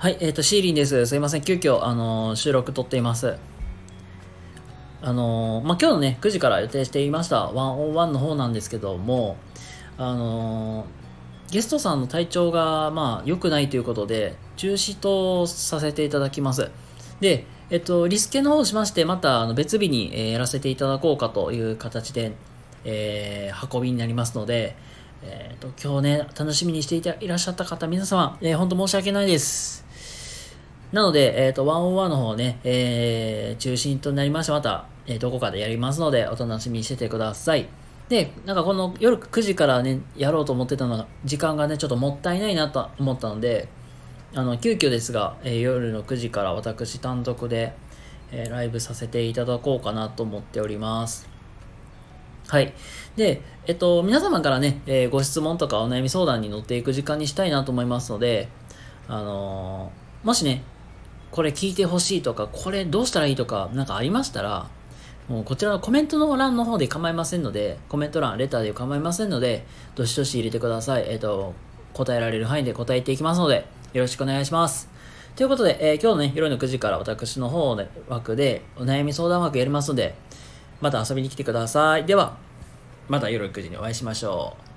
はい、えっ、ー、と、シーリンです。すいません、急遽、あのー、収録撮っています。あのー、まあ、今日のね、9時から予定していました、101の方なんですけども、あのゲストさんの体調が、まあ、良くないということで、中止とさせていただきます。で、えっと、リスケの方しまして、また、あの、別日に、えー、やらせていただこうかという形で、えー、運びになりますので、えっ、と、今日ね、楽しみにしていていらっしゃった方、皆様、えー、本当申し訳ないです。なので、えっ、ー、と、101の方ね、えー、中心となりまして、また、えー、どこかでやりますので、お楽しみにしててください。で、なんかこの夜9時からね、やろうと思ってたのが、時間がね、ちょっともったいないなと思ったので、あの、急遽ですが、えー、夜の9時から私単独で、えー、ライブさせていただこうかなと思っております。はい。で、えっと、皆様からね、えー、ご質問とかお悩み相談に乗っていく時間にしたいなと思いますので、あのー、もしね、これ聞いてほしいとか、これどうしたらいいとか、なんかありましたら、もうこちらのコメントの欄の方で構いませんので、コメント欄、レターで構いませんので、どしどし入れてください。えっ、ー、と、答えられる範囲で答えていきますので、よろしくお願いします。ということで、えー、今日のね、夜の9時から私の方の枠でお悩み相談枠やりますので、また遊びに来てください。では、また夜9時にお会いしましょう。